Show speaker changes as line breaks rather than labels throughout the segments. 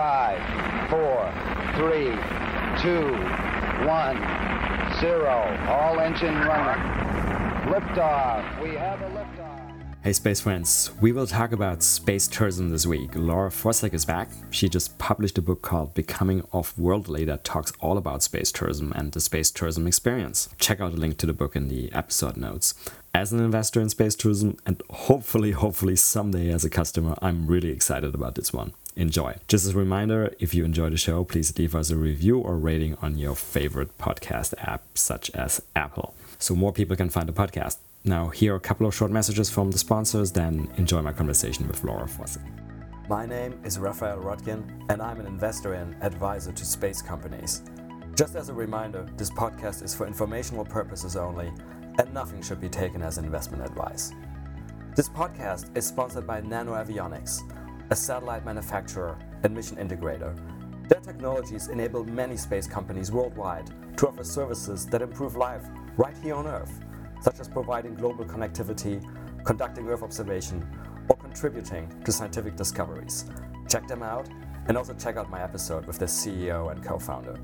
Five, four, three, two, one, zero. All engine running. Liftoff. We have a liftoff.
Hey, space friends, we will talk about space tourism this week. Laura Forczyk is back. She just published a book called Becoming Off-Worldly that talks all about space tourism and the space tourism experience. Check out the link to the book in the episode notes. As an investor in space tourism, and hopefully, hopefully someday as a customer, I'm really excited about this one. Enjoy. Just as a reminder, if you enjoy the show, please leave us a review or rating on your favorite podcast app, such as Apple, so more people can find the podcast. Now, here are a couple of short messages from the sponsors, then enjoy my conversation with Laura Forczyk.
My name is Raphael Roettgen, and I'm an investor and advisor to space companies. Just as a reminder, this podcast is for informational purposes only, and nothing should be taken as investment advice. This podcast is sponsored by Nano Avionics, a satellite manufacturer and mission integrator. Their technologies enable many space companies worldwide to offer services that improve life right here on Earth such as providing global connectivity, conducting Earth observation, or contributing to scientific discoveries. Check them out and also check out my episode with their CEO and co founder.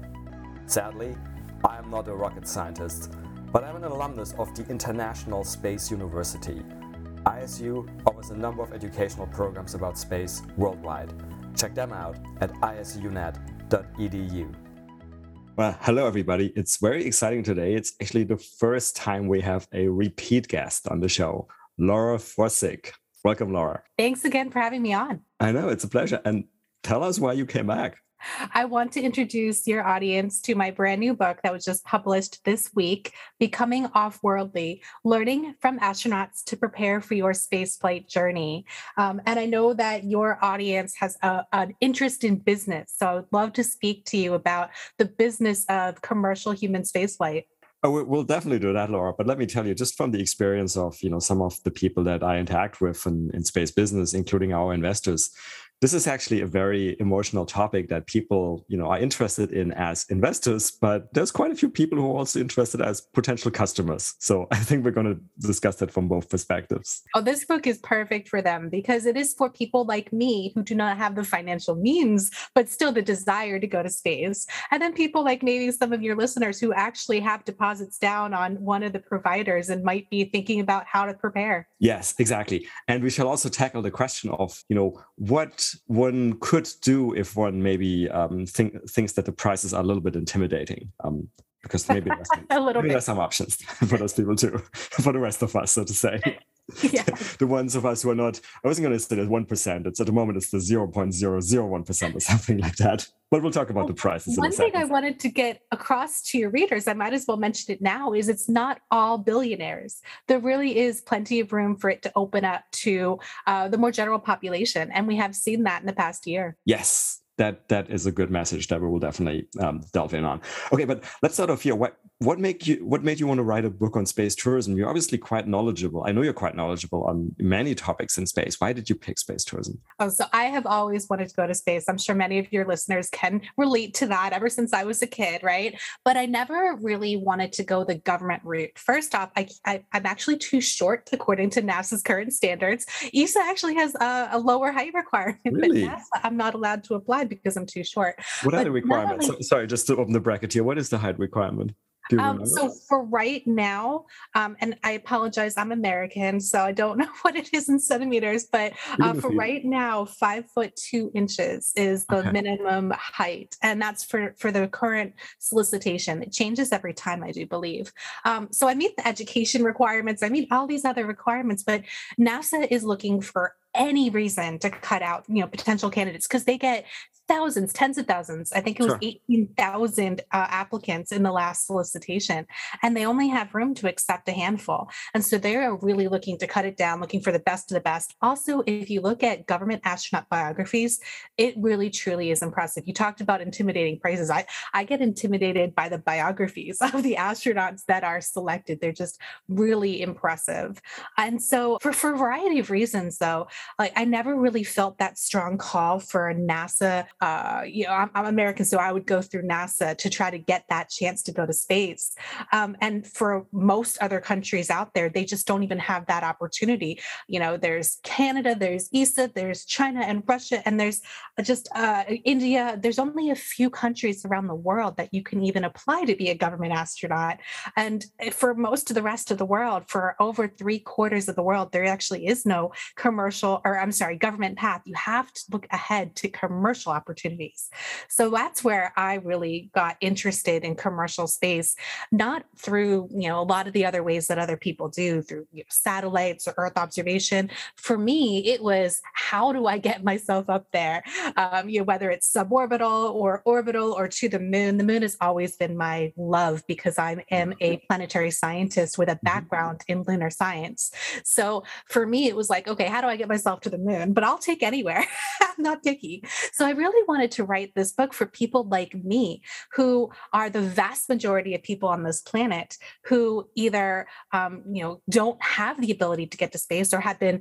Sadly, I am not a rocket scientist, but I'm an alumnus of the International Space University. ISU offers a number of educational programs about space worldwide. Check them out at isunet.edu.
Well, hello, everybody. It's very exciting today. It's actually the first time we have a repeat guest on the show, Laura Forczyk. Welcome, Laura.
Thanks again for having me on.
I know, it's a pleasure. And tell us why you came back.
I want to introduce your audience to my brand new book that was just published this week Becoming Off Worldly Learning from Astronauts to Prepare for Your Spaceflight Journey. Um, and I know that your audience has a, an interest in business. So I would love to speak to you about the business of commercial human spaceflight.
Oh, we'll definitely do that, Laura. But let me tell you, just from the experience of you know some of the people that I interact with in, in space business, including our investors, this is actually a very emotional topic that people you know are interested in as investors but there's quite a few people who are also interested as potential customers. So i think we're going to discuss that from both perspectives.
Oh this book is perfect for them because it is for people like me who do not have the financial means but still the desire to go to space. And then people like maybe some of your listeners who actually have deposits down on one of the providers and might be thinking about how to prepare.
Yes exactly. And we shall also tackle the question of you know what one could do if one maybe um, think, thinks that the prices are a little bit intimidating. Um, because maybe there's, some,
a little
maybe
bit.
there's some options for those people too, for the rest of us, so to say.
Yeah.
the ones of us who are not, I wasn't going to say that 1%. It's at the moment, it's the 0.001% or something like that. But we'll talk about
Well,
the prices.
One
in a
thing. I wanted to get across to your readers, I might as well mention it now, is it's not all billionaires. There really is plenty of room for it to open up to uh, the more general population. And we have seen that in the past year.
Yes, that that is a good message that we will definitely um, delve in on. Okay, but let's start off here. What what make you what made you want to write a book on space tourism? You're obviously quite knowledgeable. I know you're quite knowledgeable on many topics in space. Why did you pick space tourism?
Oh, so I have always wanted to go to space. I'm sure many of your listeners can relate to that ever since I was a kid, right? But I never really wanted to go the government route. First off, I, I, am actually too short according to NASA's current standards. ESA actually has a, a lower height requirement,
Really?
but NASA, I'm not allowed to apply because I'm too short.
What are the requirements?
only-
sorry, just to open the bracket here. What is the height requirement?
Um, so for right now, um, and I apologize, I'm American, so I don't know what it is in centimeters, but uh, for right now, five foot two inches is the
Okay.
minimum height, and that's for for the current solicitation. It changes every time, I do believe. Um, so I meet the education requirements, I meet all these other requirements, but NASA is looking for any reason to cut out, you know, potential candidates because they get thousands, tens of thousands. I think it was
Sure.
18,000 uh, applicants in the last solicitation, and they only have room to accept a handful. And so they are really looking to cut it down, looking for the best of the best. Also, if you look at government astronaut biographies, it really truly is impressive. You talked about intimidating prices. I, I get intimidated by the biographies of the astronauts that are selected. They're just really impressive. And so, for, for a variety of reasons, though, like I never really felt that strong call for a NASA uh, you know, I'm, I'm, American, so I would go through NASA to try to get that chance to go to space. Um, and for most other countries out there, they just don't even have that opportunity. You know, there's Canada, there's ESA, there's China and Russia, and there's just uh, India. There's only a few countries around the world that you can even apply to be a government astronaut. And for most of the rest of the world, for over three quarters of the world, there actually is no commercial, or I'm sorry, government path. You have to look ahead to commercial opportunities. So that's where I really got interested in commercial space, not through, you know, a lot of the other ways that other people do through you know, satellites or Earth observation. For me, it was how do I get myself up there? Um, you know, whether it's suborbital or orbital or to the moon. The moon has always been my love because I am a planetary scientist with a mm-hmm. background in lunar science. So for me, it was like, okay, how do I get myself to the moon? But I'll take anywhere. I'm not picky. So I really wanted to write this book for people like me, who are the vast majority of people on this planet who either, um, you know, don't have the ability to get to space or have been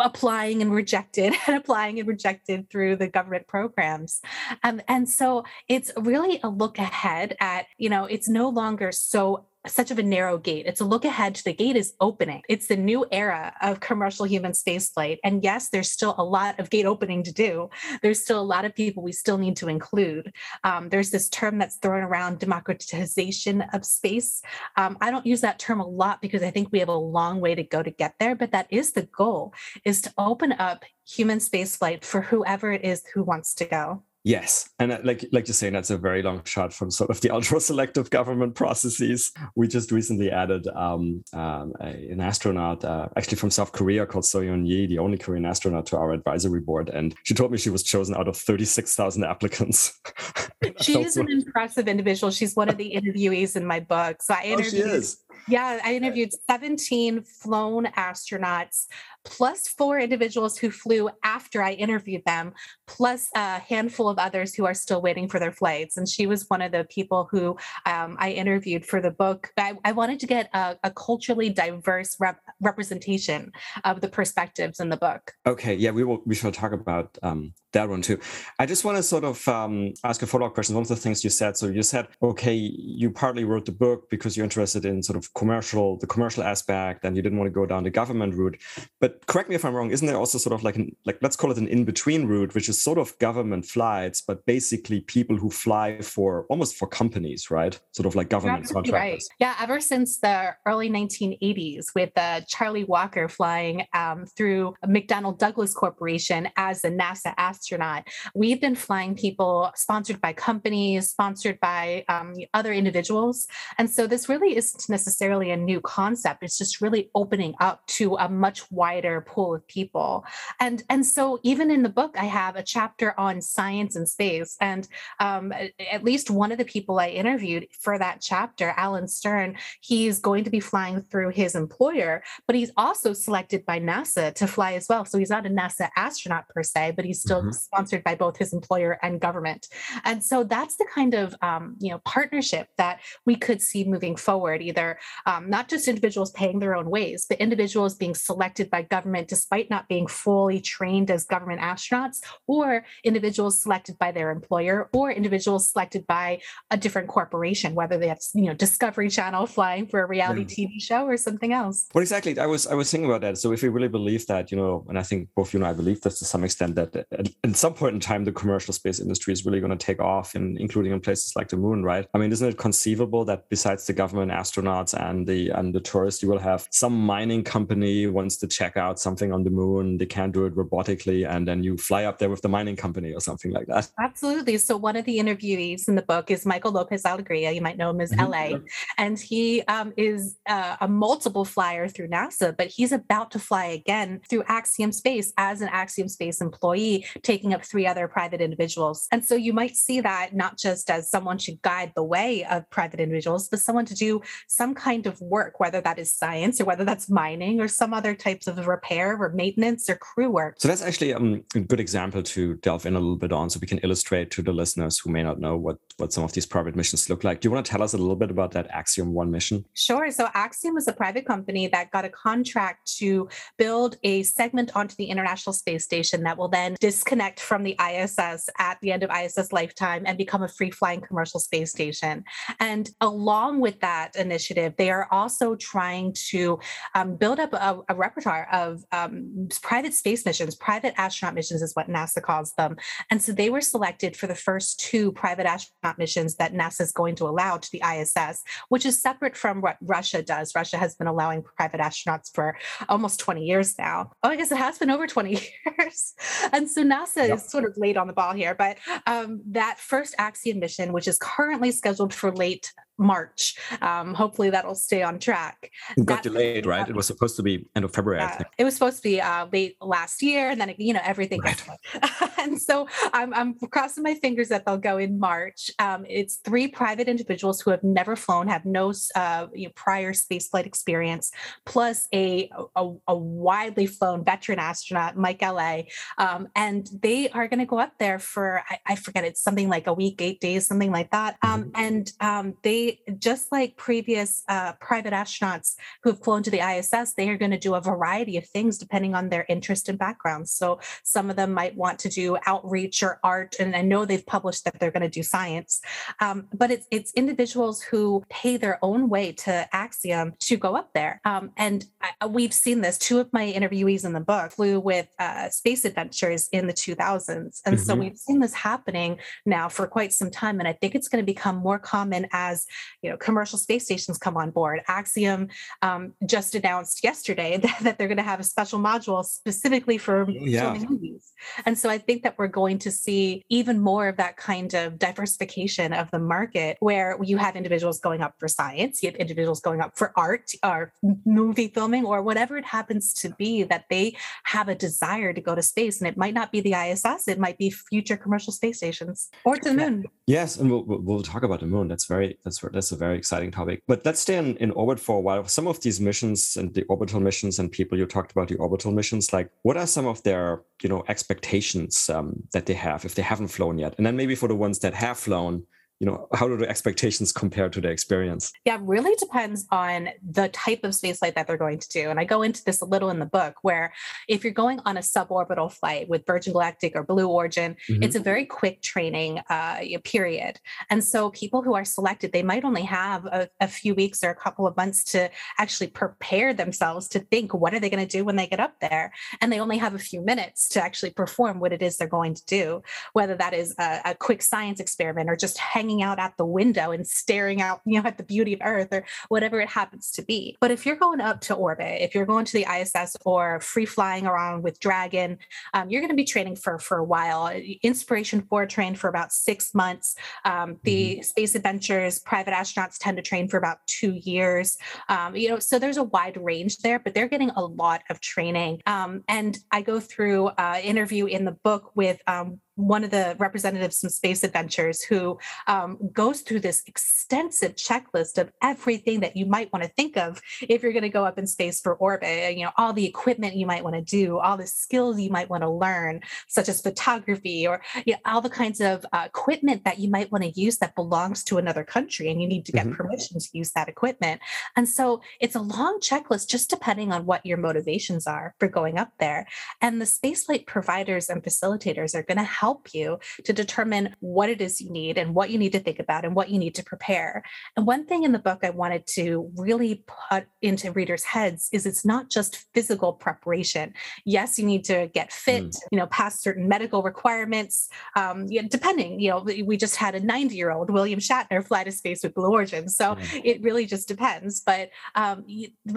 applying and rejected and applying and rejected through the government programs. Um, and so it's really a look ahead at, you know, it's no longer so such of a narrow gate. It's a look ahead to the gate is opening. It's the new era of commercial human spaceflight. And yes, there's still a lot of gate opening to do. There's still a lot of people we still need to include. Um, there's this term that's thrown around democratization of space. Um, I don't use that term a lot because I think we have a long way to go to get there, but that is the goal is to open up human spaceflight for whoever it is who wants to go.
Yes, and uh, like like you're saying, that's a very long shot from sort of the ultra selective government processes. We just recently added um, um, a, an astronaut, uh, actually from South Korea, called Soyeon Yi, the only Korean astronaut to our advisory board, and she told me she was chosen out of thirty six thousand applicants.
she is an impressive individual. She's one of the interviewees in my book. So I interviewed. Oh, she is. Yeah, I interviewed 17 flown astronauts plus four individuals who flew after I interviewed them, plus a handful of others who are still waiting for their flights. And she was one of the people who um, I interviewed for the book. I, I wanted to get a, a culturally diverse rep- representation of the perspectives in the book.
Okay, yeah, we will. We shall talk about um, that one too. I just want to sort of um, ask a follow up question. One of the things you said, so you said, okay, you partly wrote the book because you're interested in sort of commercial, the commercial aspect, and you didn't want to go down the government route. But correct me if I'm wrong, isn't there also sort of like an like let's call it an in between route, which is sort of government flights, but basically people who fly for almost for companies, right? Sort of like government contractors. Right.
Yeah, ever since the early 1980s, with uh, Charlie Walker flying um, through McDonnell Douglas Corporation as a NASA astronaut astronaut. We've been flying people sponsored by companies, sponsored by um, other individuals. And so this really isn't necessarily a new concept. It's just really opening up to a much wider pool of people. And, and so even in the book, I have a chapter on science and space. And um, at least one of the people I interviewed for that chapter, Alan Stern, he's going to be flying through his employer, but he's also selected by NASA to fly as well. So he's not a NASA astronaut per se, but he's still mm-hmm sponsored by both his employer and government. And so that's the kind of um, you know partnership that we could see moving forward. Either um, not just individuals paying their own ways, but individuals being selected by government despite not being fully trained as government astronauts, or individuals selected by their employer, or individuals selected by a different corporation, whether that's you know Discovery Channel flying for a reality mm. yeah. TV show or something else.
Well, exactly. I was I was thinking about that. So if we really believe that, you know, and I think both you and I believe this to some extent that at some point in time the commercial space industry is really going to take off, and including in places like the moon, right? I mean, isn't it conceivable that besides the government astronauts and the and the tourists, you will have some mining company wants to check out something on the moon, they can't do it robotically, and then you fly up there with the mining company or something like that.
Absolutely. So one of the interviewees in the book is Michael Lopez Alegria. You might know him as mm-hmm. LA, and he um, is uh, a multiple flyer through NASA, but he's about to fly again through Axiom Space as an Axiom Space employee, taking up three other private individuals. And so you might see that not just as someone to guide the way of private individuals, but someone to do some kind of work, whether that is science or whether that's mining or some other types of of repair or maintenance or crew work.
So that's actually um, a good example to delve in a little bit on so we can illustrate to the listeners who may not know what, what some of these private missions look like. Do you want to tell us a little bit about that Axiom 1 mission?
Sure. So Axiom was a private company that got a contract to build a segment onto the International Space Station that will then disconnect from the ISS at the end of ISS lifetime and become a free flying commercial space station. And along with that initiative, they are also trying to um, build up a, a repertoire of um, private space missions, private astronaut missions is what NASA calls them. And so they were selected for the first two private astronaut missions that NASA is going to allow to the ISS, which is separate from what Russia does. Russia has been allowing private astronauts for almost 20 years now. Oh, I guess it has been over 20 years. and so NASA yep. is sort of late on the ball here. But um, that first Axiom mission, which is currently scheduled for late March. Um, hopefully that'll stay on track.
It got delayed, right? It was supposed to be end of February.
Uh, it was supposed to be uh, late last year, and then it, you know everything. Right. and so I'm, I'm crossing my fingers that they'll go in March. Um, it's three private individuals who have never flown, have no uh, you know, prior spaceflight experience, plus a, a, a, widely flown veteran astronaut, Mike La, um, and they are going to go up there for I, I, forget it's something like a week, eight days, something like that. Um, mm-hmm. And um, they just like previous uh, private astronauts who've flown to the ISS, they are going to do a variety of things depending on their interest and background. So some of them might want to do outreach or art, and I know they've published that they're going to do science. Um, but it's it's individuals who pay their own way to Axiom to go up there. Um, and I, we've seen this. Two of my interviewees in the book flew with uh, Space Adventures in the 2000s, and mm-hmm. so we've seen this happening now for quite some time. And I think it's going to become more common as you know commercial space stations come on board. Axiom um, just announced yesterday that, that they're going to have a special module specifically for oh, yeah. movies, and so I think that we're going to see even more of that kind of diversification of the market, where you have individuals going up for science, you have individuals going up for art or movie filming or whatever it happens to be that they have a desire to go to space, and it might not be the ISS, it might be future commercial space stations or to the moon.
Yes, and we'll, we'll talk about the moon. That's very that's that's a very exciting topic. But let's stay in, in orbit for a while. Some of these missions and the orbital missions and people you talked about the orbital missions, like what are some of their you know expectations um, that they have if they haven't flown yet, and then maybe for the ones that have flown, you know how do the expectations compare to the experience?
Yeah really depends on the type of spaceflight that they're going to do. And i go into this a little in the book where if you're going on a suborbital flight with virgin galactic or blue origin mm-hmm. it's a very quick training uh, period. And so people who are selected they might only have a, a few weeks or a couple of months to actually prepare themselves to think what are they going to do when they get up there. And they only have a few minutes to actually perform what it is they're going to do whether that is a, a quick science experiment or just hang hanging out at the window and staring out, you know, at the beauty of Earth or whatever it happens to be. But if you're going up to orbit, if you're going to the ISS or free flying around with Dragon, um, you're going to be training for for a while. Inspiration four trained for about six months. Um, the mm-hmm. space adventures, private astronauts tend to train for about two years. Um, you know, so there's a wide range there, but they're getting a lot of training. Um, and I go through uh, interview in the book with um, one of the representatives from Space Adventures who um, goes through this extensive checklist of everything that you might want to think of if you're going to go up in space for orbit. You know, all the equipment you might want to do, all the skills you might want to learn, such as photography or you know, all the kinds of uh, equipment that you might want to use that belongs to another country, and you need to get mm-hmm. permission to use that equipment. And so it's a long checklist, just depending on what your motivations are for going up there. And the spaceflight providers and facilitators are going to help help you to determine what it is you need and what you need to think about and what you need to prepare. And one thing in the book I wanted to really put into readers' heads is it's not just physical preparation. Yes, you need to get fit, mm. you know, pass certain medical requirements. Um, yeah, depending, you know, we just had a 90 year old William Shatner fly to space with Blue Origin. So mm. it really just depends. But um,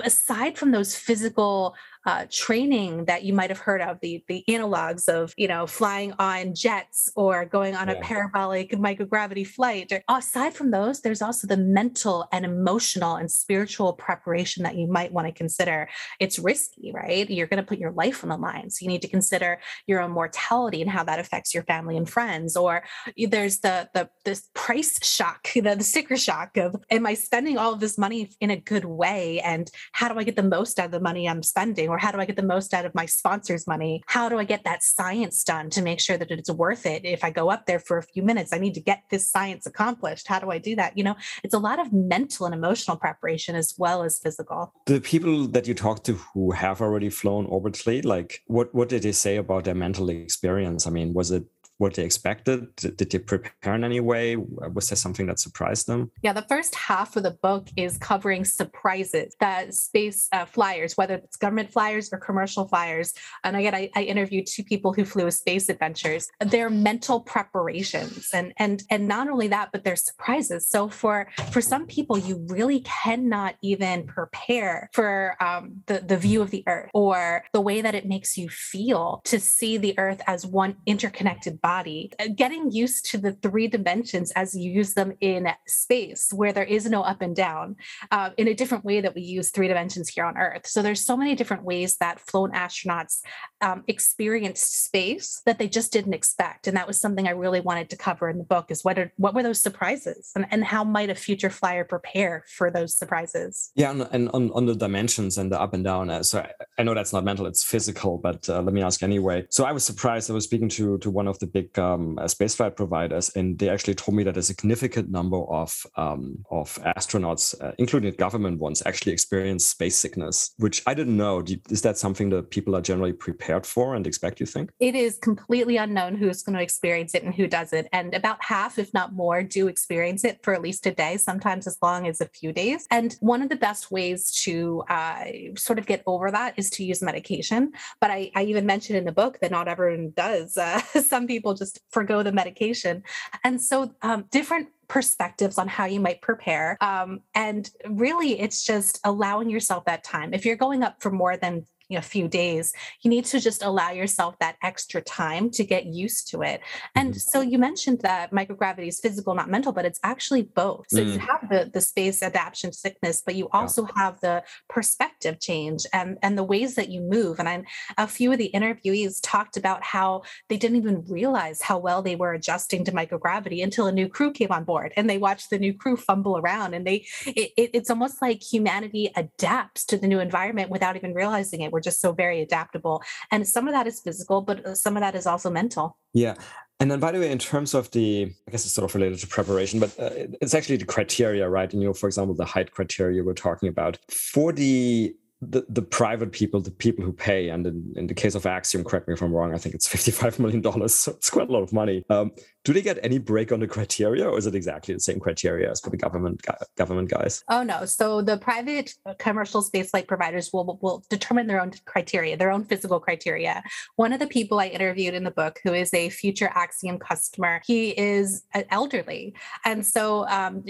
aside from those physical uh, training that you might have heard of the the analogs of you know flying on jets or going on yeah. a parabolic microgravity flight aside from those there's also the mental and emotional and spiritual preparation that you might want to consider. It's risky right? You're going to put your life on the line so you need to consider your own mortality and how that affects your family and friends or there's the the this price shock the, the sticker shock of am i spending all of this money in a good way and how do i get the most out of the money i'm spending? Or or how do I get the most out of my sponsor's money? How do I get that science done to make sure that it's worth it? If I go up there for a few minutes, I need to get this science accomplished. How do I do that? You know, it's a lot of mental and emotional preparation as well as physical.
The people that you talk to who have already flown orbitally, like what what did they say about their mental experience? I mean, was it what they expected? Did they prepare in any way? Was there something that surprised them?
Yeah, the first half of the book is covering surprises that space uh, flyers, whether it's government flyers or commercial flyers. And again, I, I interviewed two people who flew space adventures. Their mental preparations, and and and not only that, but their surprises. So for for some people, you really cannot even prepare for um, the the view of the Earth or the way that it makes you feel to see the Earth as one interconnected body, uh, getting used to the three dimensions as you use them in space, where there is no up and down, uh, in a different way that we use three dimensions here on Earth. So there's so many different ways that flown astronauts um, experienced space that they just didn't expect, and that was something I really wanted to cover in the book. Is what are what were those surprises, and, and how might a future flyer prepare for those surprises?
Yeah, and, and on, on the dimensions and the up and down. Uh, so I, I, know that's not mental; it's physical. But uh, let me ask anyway. So I was surprised. I was speaking to to one of the big um, uh, spaceflight providers, and they actually told me that a significant number of um, of astronauts, uh, including government ones, actually experience space sickness, which I didn't know. Is that something that people are generally prepared for and expect? You think
it is completely unknown who's going to experience it and who doesn't, and about half, if not more, do experience it for at least a day, sometimes as long as a few days. And one of the best ways to uh, sort of get over that is to use medication. But I, I even mentioned in the book that not everyone does. Uh, some people people just forego the medication. And so, um, different perspectives on how you might prepare. Um, and really, it's just allowing yourself that time. If you're going up for more than you know, a few days, you need to just allow yourself that extra time to get used to it. And mm-hmm. so you mentioned that microgravity is physical, not mental, but it's actually both. So mm. you have the, the space adaptation sickness, but you also yeah. have the perspective change and, and the ways that you move. And a few of the interviewees talked about how they didn't even realize how well they were adjusting to microgravity until a new crew came on board and they watched the new crew fumble around. And they, it, it, it's almost like humanity adapts to the new environment without even realizing it we're just so very adaptable. And some of that is physical, but uh, some of that is also mental.
Yeah. And then, by the way, in terms of the, I guess it's sort of related to preparation, but uh, it's actually the criteria, right? And you know, for example, the height criteria we're talking about for the the, the private people, the people who pay, and in, in the case of Axiom, correct me if I'm wrong, I think it's $55 million. So it's quite a lot of money. Um, do they get any break on the criteria or is it exactly the same criteria as for the government government guys?
Oh no. So the private commercial spaceflight providers will, will determine their own criteria, their own physical criteria. One of the people I interviewed in the book who is a future Axiom customer, he is elderly. And so um,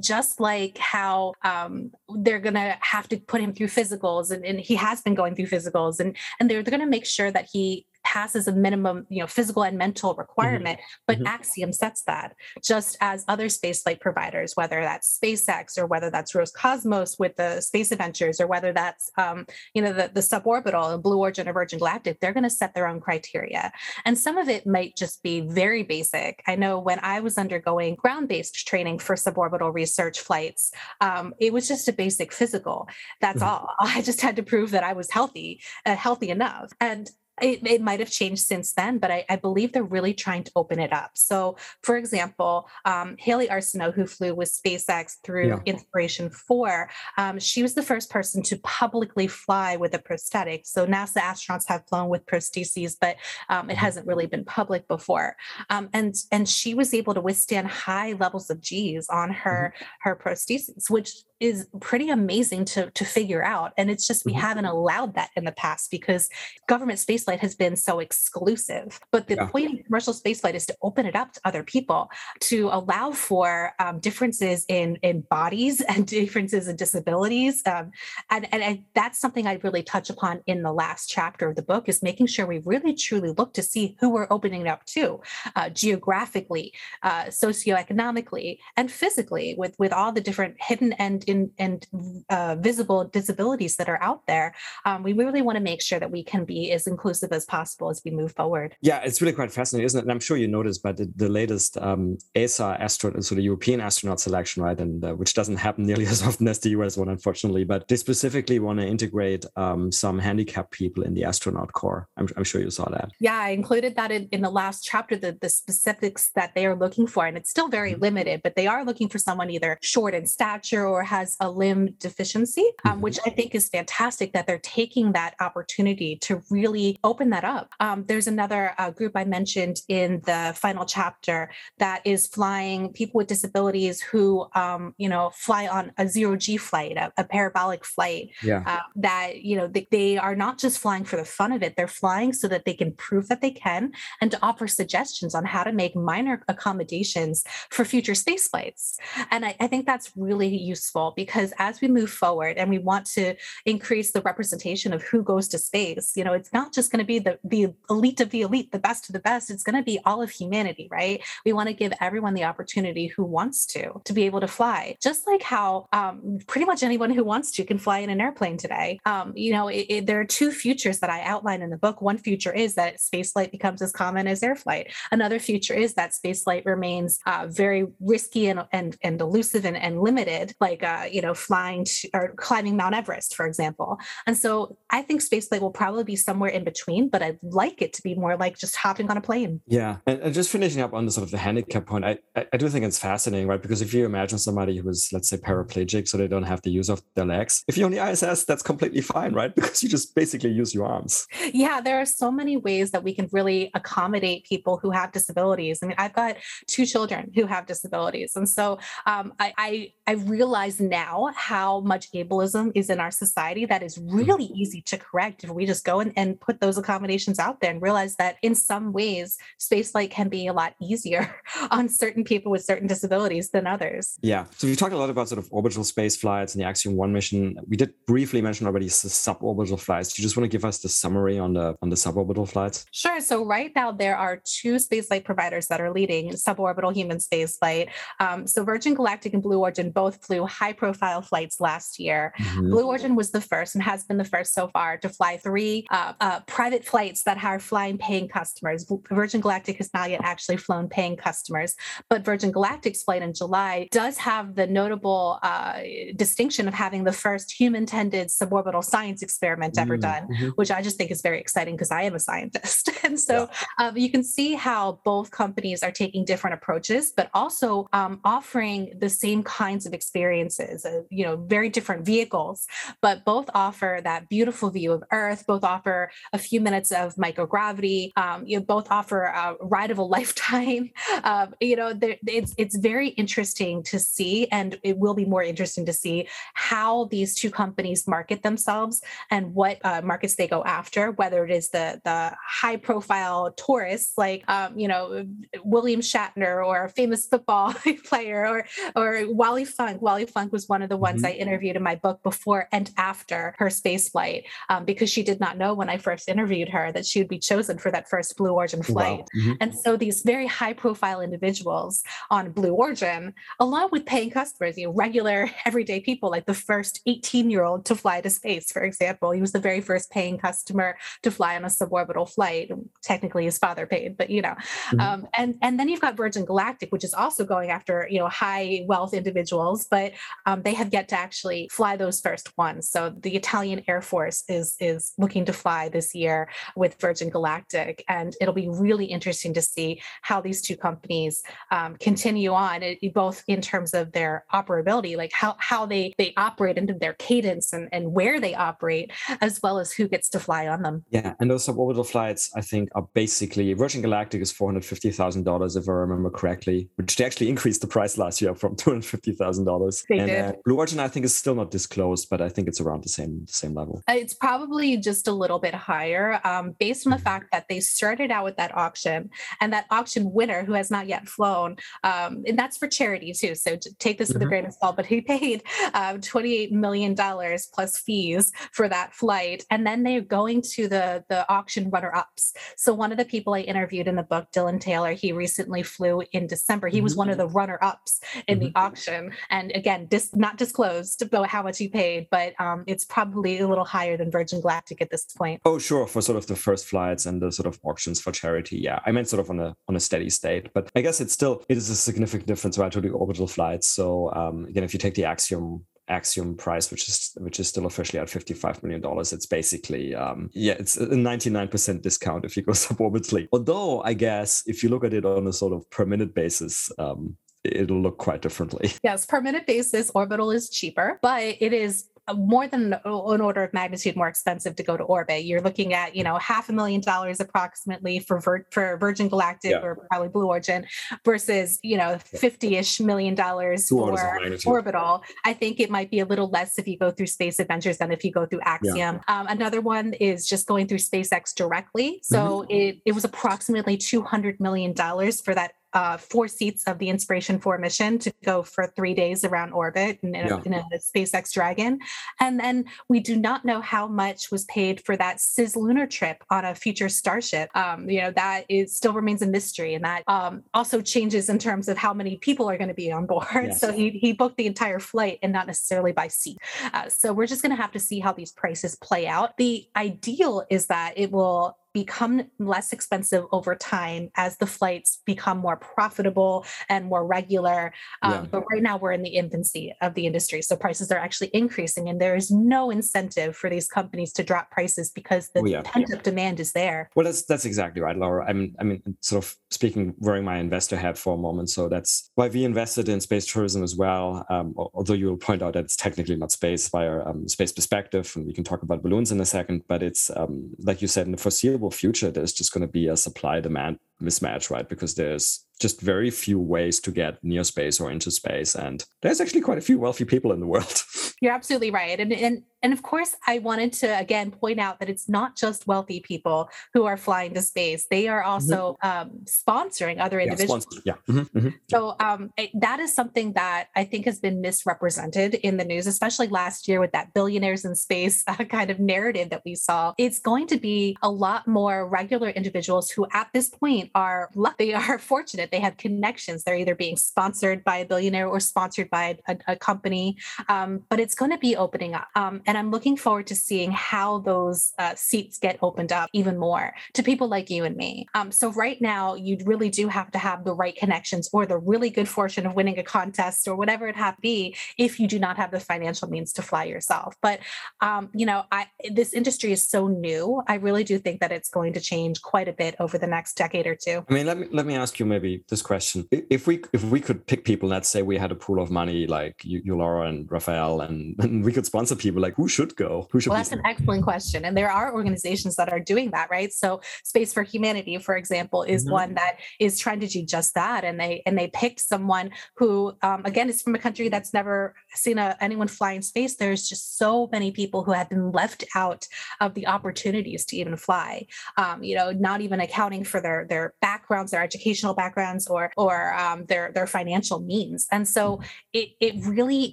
just like how um, they're going to have to put him through physicals and, and, he has been going through physicals and, and they're, they're going to make sure that he passes a minimum, you know, physical and mental requirement, mm-hmm. but mm-hmm. Axiom sets that, just as other spaceflight providers, whether that's SpaceX or whether that's Roscosmos with the space adventures, or whether that's um, you know the, the suborbital, and Blue Origin or Virgin Galactic, they're going to set their own criteria. And some of it might just be very basic. I know when I was undergoing ground-based training for suborbital research flights, um, it was just a basic physical. That's mm-hmm. all. I just had to prove that I was healthy, uh, healthy enough. And it, it might have changed since then, but I, I, believe they're really trying to open it up. So, for example, um, Hayley Arceneaux, who flew with SpaceX through yeah. Inspiration 4, um, she was the first person to publicly fly with a prosthetic. So, NASA astronauts have flown with prostheses, but um, it mm-hmm. hasn't really been public before. Um, and, and she was able to withstand high levels of G's on her, mm-hmm. her prostheses, which is pretty amazing to to figure out and it's just we mm-hmm. haven't allowed that in the past because government spaceflight has been so exclusive but the yeah. point of commercial spaceflight is to open it up to other people to allow for um, differences in in bodies and differences in disabilities um, and, and, and that's something i really touch upon in the last chapter of the book is making sure we really truly look to see who we're opening it up to uh, geographically uh, socioeconomically and physically with with all the different hidden and in and uh, visible disabilities that are out there. Um, we really want to make sure that we can be as inclusive as possible as we move forward.
Yeah, it's really quite fascinating, isn't it? And I'm sure you noticed, but the, the latest um, ESA astronaut, so the European astronaut selection, right, and uh, which doesn't happen nearly as often as the US one, unfortunately, but they specifically want to integrate um, some handicapped people in the astronaut corps. I'm, I'm, sure you saw that.
Yeah, I included that in, in the last chapter, the, the specifics that they are looking for, and it's still very mm-hmm. limited, but they are looking for someone either short in stature or has a limb deficiency, um, mm-hmm. which I think is fantastic that they're taking that opportunity to really open that up. Um, there's another uh, group I mentioned in the final chapter that is flying people with disabilities who, um, you know, fly on a zero G flight, a, a parabolic flight.
Yeah. Uh,
that you know they, they are not just flying for the fun of it; they're flying so that they can prove that they can, and to offer suggestions on how to make minor accommodations for future space flights. And I, I think that's really useful because as we move forward and we want to increase the representation of who goes to space, you know, it's not just going to be the the elite of the elite, the best of the best. It's going to be all of humanity, right? We want to give everyone the opportunity who wants to to be able to fly, just like how um, pretty much anyone who wants to can fly in an airplane today. Um, you know, it, it, there are two futures that I outline in the book. One future is that spaceflight becomes as common as air flight. Another future is that spaceflight remains uh, very risky and and, and elusive and, and limited, like uh, you know, flying to, or climbing Mount Everest, for example. And so I think spaceflight will probably be somewhere in between, but I'd like it to be more like just hopping on a plane.
Yeah, and, and just finishing up on the sort of the handicap point, I, I, I do think it's fascinating, right? Because if you imagine somebody who is, let's say, paraplegic, so they don't have the use of their legs, if you're on the ISS, that's completely fine, right? Because you just basically use your arms.
Yeah, there are so many ways that we can really accommodate people who have disabilities. I mean, I've got two children who have disabilities, and so um, I, I I realize now how much ableism is in our society that is really easy to correct if we just go and, and put those accommodations out there and realize that in some ways spaceflight can be a lot easier on certain people with certain disabilities than others.
Yeah. So we talked a lot about sort of orbital space flights and the Axiom 1 mission. We did briefly mention already suborbital flights. Do you just want to give us the summary on the on the suborbital flights?
Sure. So right now there are two spaceflight providers that are leading suborbital human spaceflight. Um, so Virgin Galactic and Blue Origin both flew high profile flights last year. Mm-hmm. Blue Origin was the first and has been the first so far to fly three uh, uh, private flights that are flying paying customers. Virgin Galactic has not yet actually flown paying customers, but Virgin Galactic's flight in July does have the notable uh, distinction of having the first human tended suborbital science experiment ever mm-hmm. done, mm-hmm. which I just think is very exciting because I am a scientist. and so yeah. um, you can see how both companies are taking different approaches, but also um, offering the same kinds of experiences, uh, you know, very different vehicles, but both offer that beautiful view of Earth, both offer a few minutes of microgravity, um, you know, both offer a ride of a lifetime. Um, you know, it's, it's very interesting to see, and it will be more interesting to see how these two companies market themselves and what uh, markets they go after, whether it is the, the high profile tourists like, um, you know, William Shatner or a famous football player or, or Wally Funk. Wally Funk was one of the ones mm-hmm. I interviewed in my book before and after her space flight um, because she did not know when I first interviewed her that she would be chosen for that first Blue Origin flight. Wow. Mm-hmm. And so these very high profile individuals on Blue Origin, along with paying customers, you know, regular everyday people, like the first 18 year old to fly to space, for example, he was the very first paying customer to fly on a suborbital flight. Technically, his father paid, but you know, mm-hmm. um, and and then you've got Virgin Galactic, which is also going after you know high wealth individuals, but um, they have yet to actually fly those first ones. So the Italian Air Force is is looking to fly this year with Virgin Galactic, and it'll be really interesting to see how these two companies um, continue on, it, both in terms of their operability, like how how they they operate into their cadence and and where they operate, as well as who gets to fly on them.
Yeah, and those suborbital flights, I think, are basically Virgin Galactic is four hundred fifty thousand dollars, if I remember correctly, which they actually increased the price last year from two hundred fifty thousand dollars. Did. Uh, Blue Origin, I think, is still not disclosed, but I think it's around the same the same level.
Uh, it's probably just a little bit higher, um, based on the mm-hmm. fact that they started out with that auction, and that auction winner who has not yet flown, um, and that's for charity too. So take this with mm-hmm. a grain of salt. But he paid um, twenty eight million dollars plus fees for that flight, and then they're going to the the auction runner ups. So one of the people I interviewed in the book, Dylan Taylor, he recently flew in December. He was one of mm-hmm. the runner ups in mm-hmm. the auction, and again, not disclosed about how much he paid, but um, it's probably a little higher than Virgin Galactic at this point.
Oh, sure, for sort of the first flights and the sort of auctions for charity. Yeah, I meant sort of on a on a steady state, but I guess it's still it is a significant difference right to the orbital flights. So um, again, if you take the Axiom Axiom price, which is which is still officially at fifty five million dollars. It's basically um, yeah, it's a ninety nine percent discount if you go suborbitally. Although I guess if you look at it on a sort of per minute basis, um, it'll look quite differently.
Yes, per minute basis, orbital is cheaper, but it is more than an order of magnitude more expensive to go to orbit. You're looking at, you know, half a million dollars approximately for Vir- for Virgin Galactic yeah. or probably Blue Origin versus, you know, 50-ish million dollars for orbital. I think it might be a little less if you go through Space Adventures than if you go through Axiom. Yeah. Um, another one is just going through SpaceX directly. So mm-hmm. it, it was approximately $200 million for that uh, four seats of the Inspiration 4 mission to go for three days around orbit in, in, yeah. a, in, a, SpaceX Dragon. And then we do not know how much was paid for that cislunar trip on a future Starship. Um, you know, that is still remains a mystery. And that um, also changes in terms of how many people are going to be on board. Yes. So he, he booked the entire flight and not necessarily by seat. Uh, so we're just going to have to see how these prices play out. The ideal is that it will become less expensive over time as the flights become more profitable and more regular. Um, yeah. But right now, we're in the infancy of the industry. So prices are actually increasing, and there is no incentive for these companies to drop prices because the oh, yeah. pent up demand is there.
Well, that's that's exactly right, Laura. I mean, I mean, sort of speaking, wearing my investor hat for a moment. So that's why we invested in space tourism as well. Um, although you will point out that it's technically not space via um, space perspective, and we can talk about balloons in a second. But it's um, like you said, in the foreseeable foreseeable future, there's just going to be a supply demand mismatch, right? Because there's just very few ways to get near space or into space. And there's actually quite a few wealthy people in the world.
You're absolutely right. And, and and of course, I wanted to again point out that it's not just wealthy people who are flying to space. They are mm-hmm. also mm-hmm. um, sponsoring other individuals.
Yeah. yeah. Mm-hmm. Mm-hmm.
So um, it, that is something that I think has been misrepresented in the news, especially last year with that billionaires in space uh, kind of narrative that we saw. It's going to be a lot more regular individuals who, at this point, are they are fortunate. They have connections. They're either being sponsored by a billionaire or sponsored by a, a company. Um, but it's going to be opening up. Um, and I'm looking forward to seeing how those uh, seats get opened up even more to people like you and me. Um, so right now, you really do have to have the right connections or the really good fortune of winning a contest or whatever it have be if you do not have the financial means to fly yourself. But um, you know, I, this industry is so new. I really do think that it's going to change quite a bit over the next decade or two.
I mean, let me let me ask you maybe this question: If we if we could pick people, let's say we had a pool of money like you, you Laura and Raphael, and, and we could sponsor people, like who should go? Who should?
Well, that's an excellent question, and there are organizations that are doing that, right? So, Space for Humanity, for example, is mm-hmm. one that is trying to do just that, and they and they picked someone who, um, again, is from a country that's never seen a, anyone fly in space. There's just so many people who have been left out of the opportunities to even fly. Um, you know, not even accounting for their their backgrounds, their educational backgrounds, or or um, their their financial means, and so it it really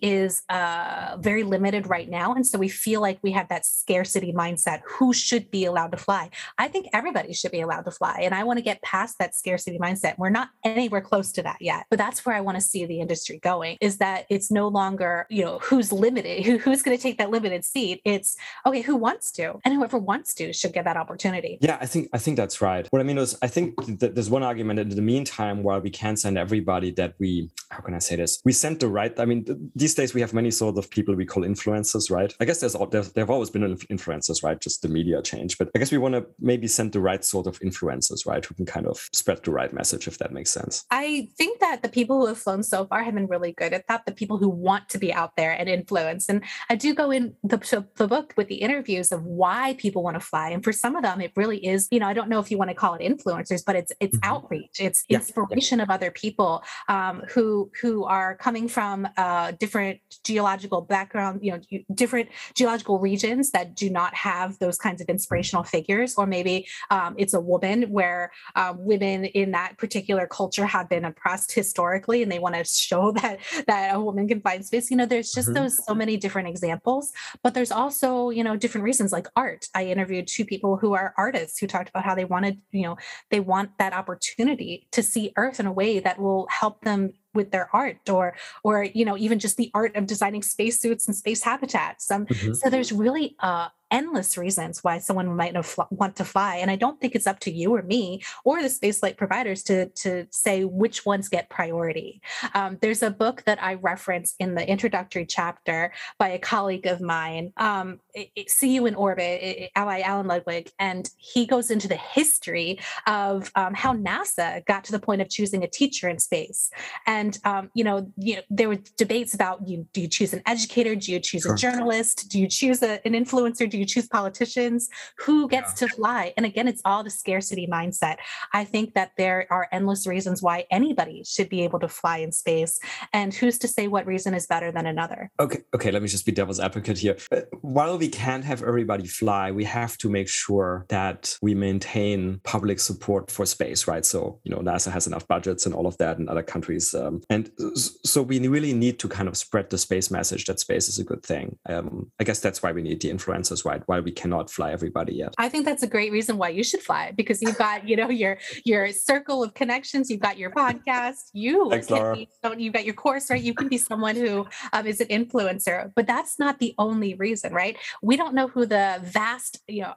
is uh, very limited right now, and so we feel like we have that scarcity mindset. Who should be allowed to fly? I think everybody should be allowed to fly. And I want to get past that scarcity mindset. We're not anywhere close to that yet. But that's where I want to see the industry going is that it's no longer, you know, who's limited, who, who's going to take that limited seat. It's okay, who wants to? And whoever wants to should get that opportunity.
Yeah, I think I think that's right. What I mean is I think that there's one argument in the meantime while we can't send everybody that we how can I say this? We send the right. I mean, these days we have many sort of people we call influencers, right? I guess there's, there have always been influencers, right? Just the media change. But I guess we want to maybe send the right sort of influencers, right? Who can kind of spread the right message, if that makes sense.
I think that the people who have flown so far have been really good at that. The people who want to be out there and influence. And I do go in the, the book with the interviews of why people want to fly. And for some of them, it really is, you know, I don't know if you want to call it influencers, but it's it's mm-hmm. outreach. It's yeah. inspiration of other people um, who who are coming from uh, different geological background, you know, different geological regions that do not have those kinds of inspirational figures, or maybe um, it's a woman where um, women in that particular culture have been oppressed historically, and they want to show that that a woman can find space. You know, there's just mm-hmm. those so many different examples, but there's also you know different reasons like art. I interviewed two people who are artists who talked about how they wanted, you know, they want that opportunity to see Earth in a way that will help them with their art or or you know even just the art of designing spacesuits and space habitats um, mm-hmm. so there's really uh, endless reasons why someone might want to fly. And I don't think it's up to you or me or the spaceflight providers to, to say which ones get priority. Um, there's a book that I reference in the introductory chapter by a colleague of mine, um, it, it, See You in Orbit it, by Alan Ladwig. And he goes into the history of um, how NASA got to the point of choosing a teacher in space. And, um, you, know, you know, there were debates about you, do you choose an educator? Do you choose sure. a journalist? Do you choose a, an influencer? Do you choose politicians? Who gets yeah. to fly? And again, it's all the scarcity mindset. I think that there are endless reasons why anybody should be able to fly in space. And who's to say what reason is better than another?
Okay, okay, let me just be devil's advocate here. While we can't have everybody fly, we have to make sure that we maintain public support for space, right? So, you know, NASA has enough budgets and all of that in other countries. Um, and so we really need to kind of spread the space message that space is a good thing. Um, I guess that's why we need the influencers right why we cannot fly everybody yet.
I think that's a great reason why you should fly because you've got you know your your circle of connections you've got your podcast you Thanks, can be, you've got your course right? You can be someone who um, is an influencer but that's not the only reason right? We don't know who the vast you know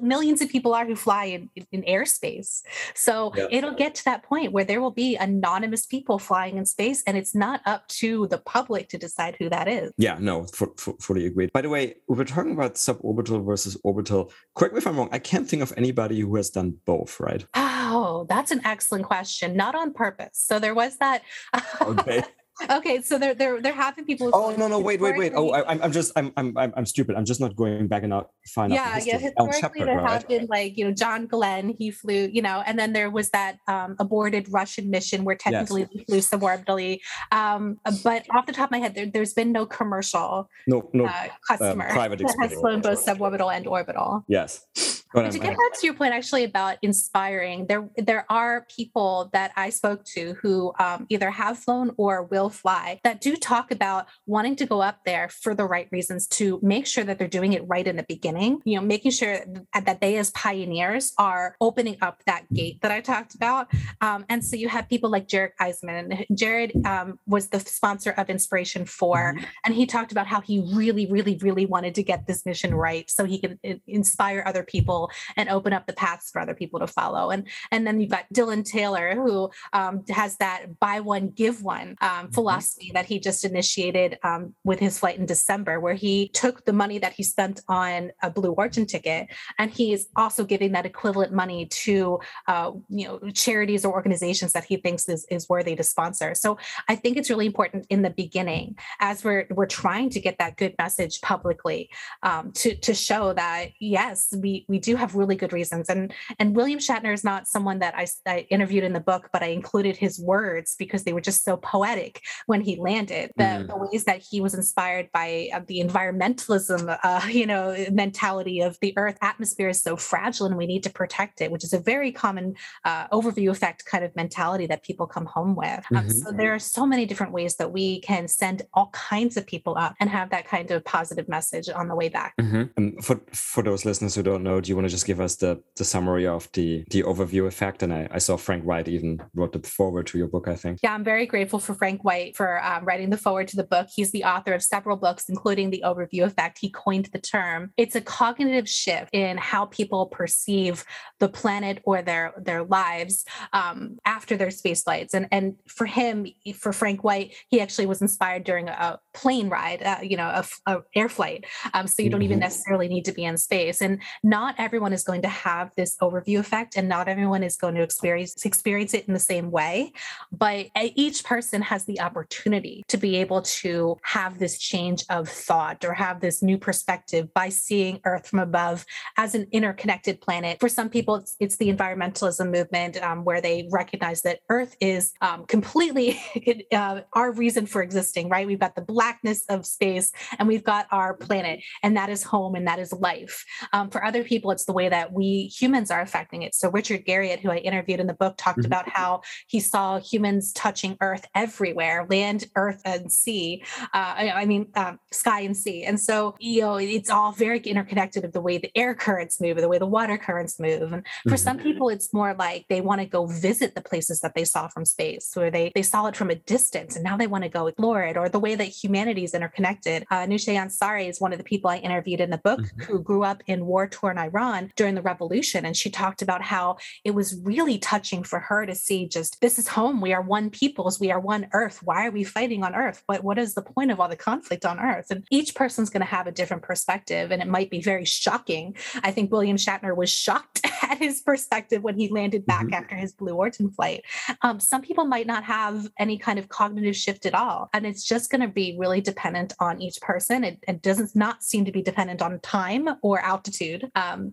millions of people are who fly in, in airspace. So yeah. it'll get to that point where there will be anonymous people flying in space and it's not up to the public to decide who that is.
Yeah no for, for, fully agreed. By the way we were talking about suborbital versus orbital. Correct me if I'm wrong. I can't think of anybody who has done both, right?
Oh, that's an excellent question. Not on purpose. So there was that. okay. Okay, so they're they're they're having people.
Oh no no wait wait wait! Oh, I, am just I'm I'm I'm stupid. I'm just not going back and not find
yeah, out. Yeah, historically there right? have been like you know John Glenn he flew you know, and then there was that um, aborted Russian mission where technically yes. he flew suborbitally. Um, but off the top of my head, there, has been no commercial
no no
uh, customer um, private that has flown both suborbital and orbital.
Yes.
But to get back to your point, actually about inspiring, there there are people that I spoke to who um, either have flown or will fly that do talk about wanting to go up there for the right reasons to make sure that they're doing it right in the beginning. You know, making sure that they as pioneers are opening up that gate that I talked about. Um, and so you have people like Jared Isaacman. Jared um, was the sponsor of Inspiration 4, mm-hmm. and he talked about how he really, really, really wanted to get this mission right so he could inspire other people and open up the paths for other people to follow. And and then you've got Dylan Taylor who um, has that buy one give one um, mm-hmm. philosophy that he just initiated um, with his flight in December, where he took the money that he spent on a Blue Origin ticket and he is also giving that equivalent money to uh, you know charities or organizations that he thinks is, is worthy to sponsor. So I think it's really important in the beginning as we're we're trying to get that good message publicly um, to to show that yes we we do have really good reasons. And and William Shatner is not someone that I, I interviewed in the book, but I included his words because they were just so poetic when he landed. The, mm. the ways that he was inspired by uh, the environmentalism, uh, you know, mentality of the Earth atmosphere is so fragile and we need to protect it, which is a very common uh, overview effect kind of mentality that people come home with. Um, mm-hmm. So there are so many different ways that we can send all kinds of people up and have that kind of positive message on the way back.
Mm-hmm. And for for those listeners who don't know, do you want to just give us the the summary of the the overview effect? And I, I saw Frank White even wrote the forward to your book, I think.
Yeah, I'm very grateful for Frank White for um, writing the forward to the book. He's the author of several books, including the overview effect. He coined the term. It's a cognitive shift in how people perceive the planet or their their lives um, after their space flights. And and for him, for Frank White, he actually was inspired during a plane ride, uh, you know, a, a air flight. Um, so you don't mm-hmm. even necessarily need to be in space. And not everyone is going to have this overview effect and not everyone is going to experience experience it in the same way. But each person has the opportunity to be able to have this change of thought or have this new perspective by seeing earth from above as an interconnected planet. For some people it's, it's the environmentalism movement um, where they recognize that earth is um, completely uh, our reason for existing right? We've got the blackness of space and we've got our planet and that is home and that is life. Um, for other people it's the way that we humans are affecting it. So Richard Garriott, who I interviewed in the book, talked mm-hmm. about how he saw humans touching Earth everywhere, land, earth, and sea. Uh, I, mean, um, sky and sea. And so, you know, it's all very interconnected of the way the air currents move, or the way the water currents move. And for mm-hmm. some people, it's more like they want to go visit the places that they saw from space, where they they saw it from a distance, and now they want to go explore it, or the way that humanity is interconnected. Uh, Anousheh Ansari is one of the people I interviewed in the book mm-hmm. who grew up in war-torn Iran during the revolution, and she talked about how it was really touching for her to see just this is home. We are one peoples. We are one earth. Why are we fighting on earth? What what is the point of all the conflict on earth? And each person's going to have a different perspective, and it might be very shocking. I think William Shatner was shocked at his perspective when he landed back mm-hmm. after his Blue Origin flight. Um, some people might not have any kind of cognitive shift at all, and it's just going to be really dependent on each person. It, it does not seem to be dependent on time or altitude. Um,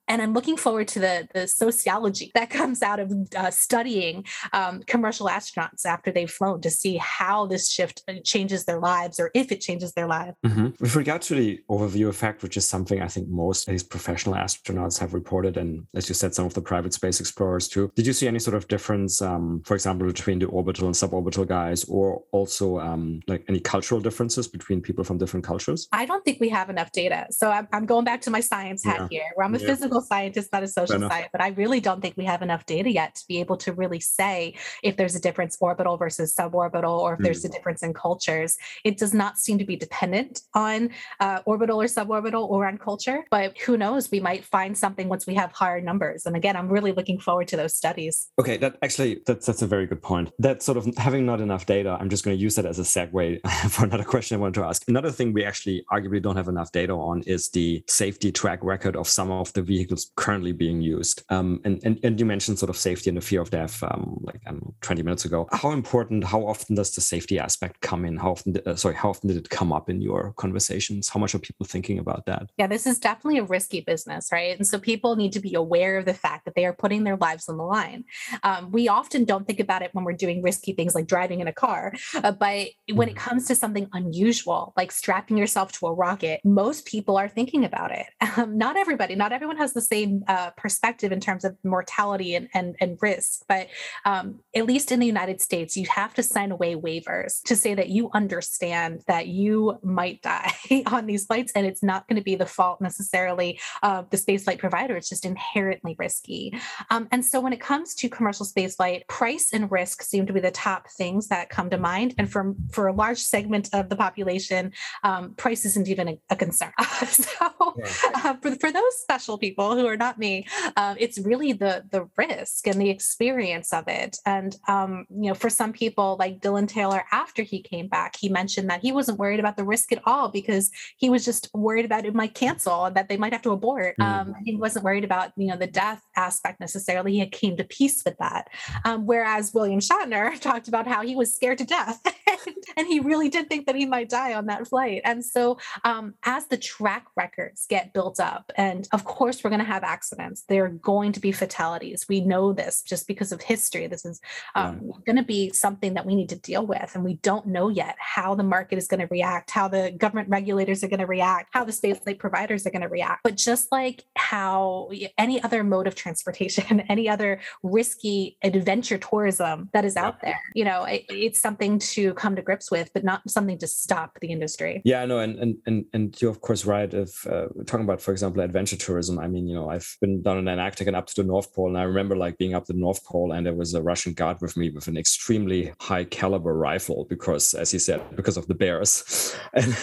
and I'm looking forward to the the sociology that comes out of uh, studying um, commercial astronauts after they've flown to see how this shift uh, changes their lives or if it changes their lives.
Mm-hmm. With regard to the overview effect, which is something I think most of these professional astronauts have reported, and as you said, some of the private space explorers too. Did you see any sort of difference, um, for example, between the orbital and suborbital guys, or also um, like any cultural differences between people from different cultures?
I don't think we have enough data. So I'm, I'm going back to my science hat yeah. here, where I'm a yeah. physical scientist, not a social scientist, but I really don't think we have enough data yet to be able to really say if there's a difference orbital versus suborbital or if mm. there's a difference in cultures. It does not seem to be dependent on uh, orbital or suborbital or on culture, but who knows? We might find something once we have higher numbers. And again, I'm really looking forward to those studies.
Okay, that actually that's that's a very good point. That sort of having not enough data, I'm just going to use that as a segue for another question I wanted to ask. Another thing we actually arguably don't have enough data on is the safety track record of some of the vehicles vehicles currently being used. Um, and, and, and you mentioned sort of safety and the fear of death um, like um, 20 minutes ago. How important, how often does the safety aspect come in? How often, uh, sorry, how often did it come up in your conversations? How much are people thinking about that?
Yeah, this is definitely a risky business, right? And so people need to be aware of the fact that they are putting their lives on the line. Um, we often don't think about it when we're doing risky things like driving in a car, uh, but when it mm-hmm. comes to something unusual, like strapping yourself to a rocket, most people are thinking about it. Um, not everybody, not everyone has the same uh, perspective in terms of mortality and, and, and risk, but um, at least in the United States, you have to sign away waivers to say that you understand that you might die on these flights, and it's not going to be the fault necessarily of the spaceflight provider. It's just inherently risky. Um, and so when it comes to commercial spaceflight, price and risk seem to be the top things that come to mind. And for, for a large segment of the population, um, price isn't even a, a concern. so yeah. uh, for, for those special people who are not me. Um, it's really the the risk and the experience of it. And um, you know, for some people like Dylan Taylor, after he came back, he mentioned that he wasn't worried about the risk at all because he was just worried about it might cancel and that they might have to abort. Mm. Um, he wasn't worried about you know the death aspect necessarily. He came to peace with that. Um, whereas William Shatner talked about how he was scared to death, and he really did think that he might die on that flight. And so, um, as the track records get built up, and of course we're going to have accidents. There are going to be fatalities. We know this just because of history. This is um, going to be something that we need to deal with. And we don't know yet how the market is going to react, how the government regulators are going to react, how the space flight providers are going to react. But just like how any other mode of transportation, any other risky adventure tourism that is out there, you know, it, it's something to come to grips with, but not something to stop the industry.
Yeah, no, and and and, and you're of course right. If uh, talking about, for example, adventure tourism, I mean, you know, I've been down in Antarctica and up to the North Pole. And I remember like being up the North Pole and there was a Russian guard with me with an extremely high caliber rifle because, as he said, because of the bears. and,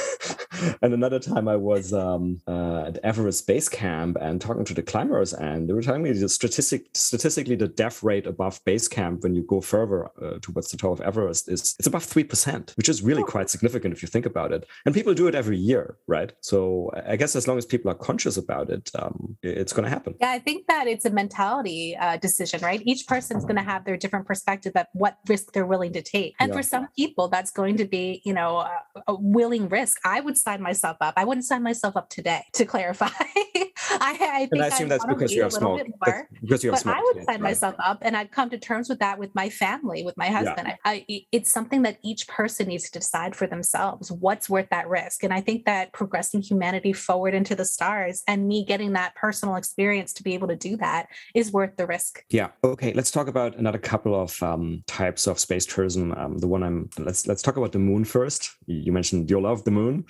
and another time I was um, uh, at Everest Base Camp and talking to the climbers, and they were telling me the statistic, statistically the death rate above base camp when you go further uh, towards the top of Everest is it's above three percent, which is really quite significant if you think about it. And people do it every year, right? So I guess as long as people are conscious about it, um, it's going to happen.
Yeah, I think that it's a mentality uh, decision, right? Each person's going to have their different perspective of what risk they're willing to take. And yeah. for some people, that's going to be, you know, a, a, willing risk. I would sign myself up. I wouldn't sign myself up today, to clarify. I, I think
and I assume
I'd
that's because you have
little
smoke.
bit
That's
more.
Because you have
but
smoke.
I would sign
right?
myself up and I'd come to terms with that with my family, with my husband. I, I, it's something that each person needs to decide for themselves what's worth that risk. And I think that progressing humanity forward into the stars and me getting that personal experience to be able to do that is worth the risk.
Yeah. Okay. Let's talk about another couple of um, types of space tourism. Um, the one I'm let's let's talk about the moon first. You you mentioned you love the moon.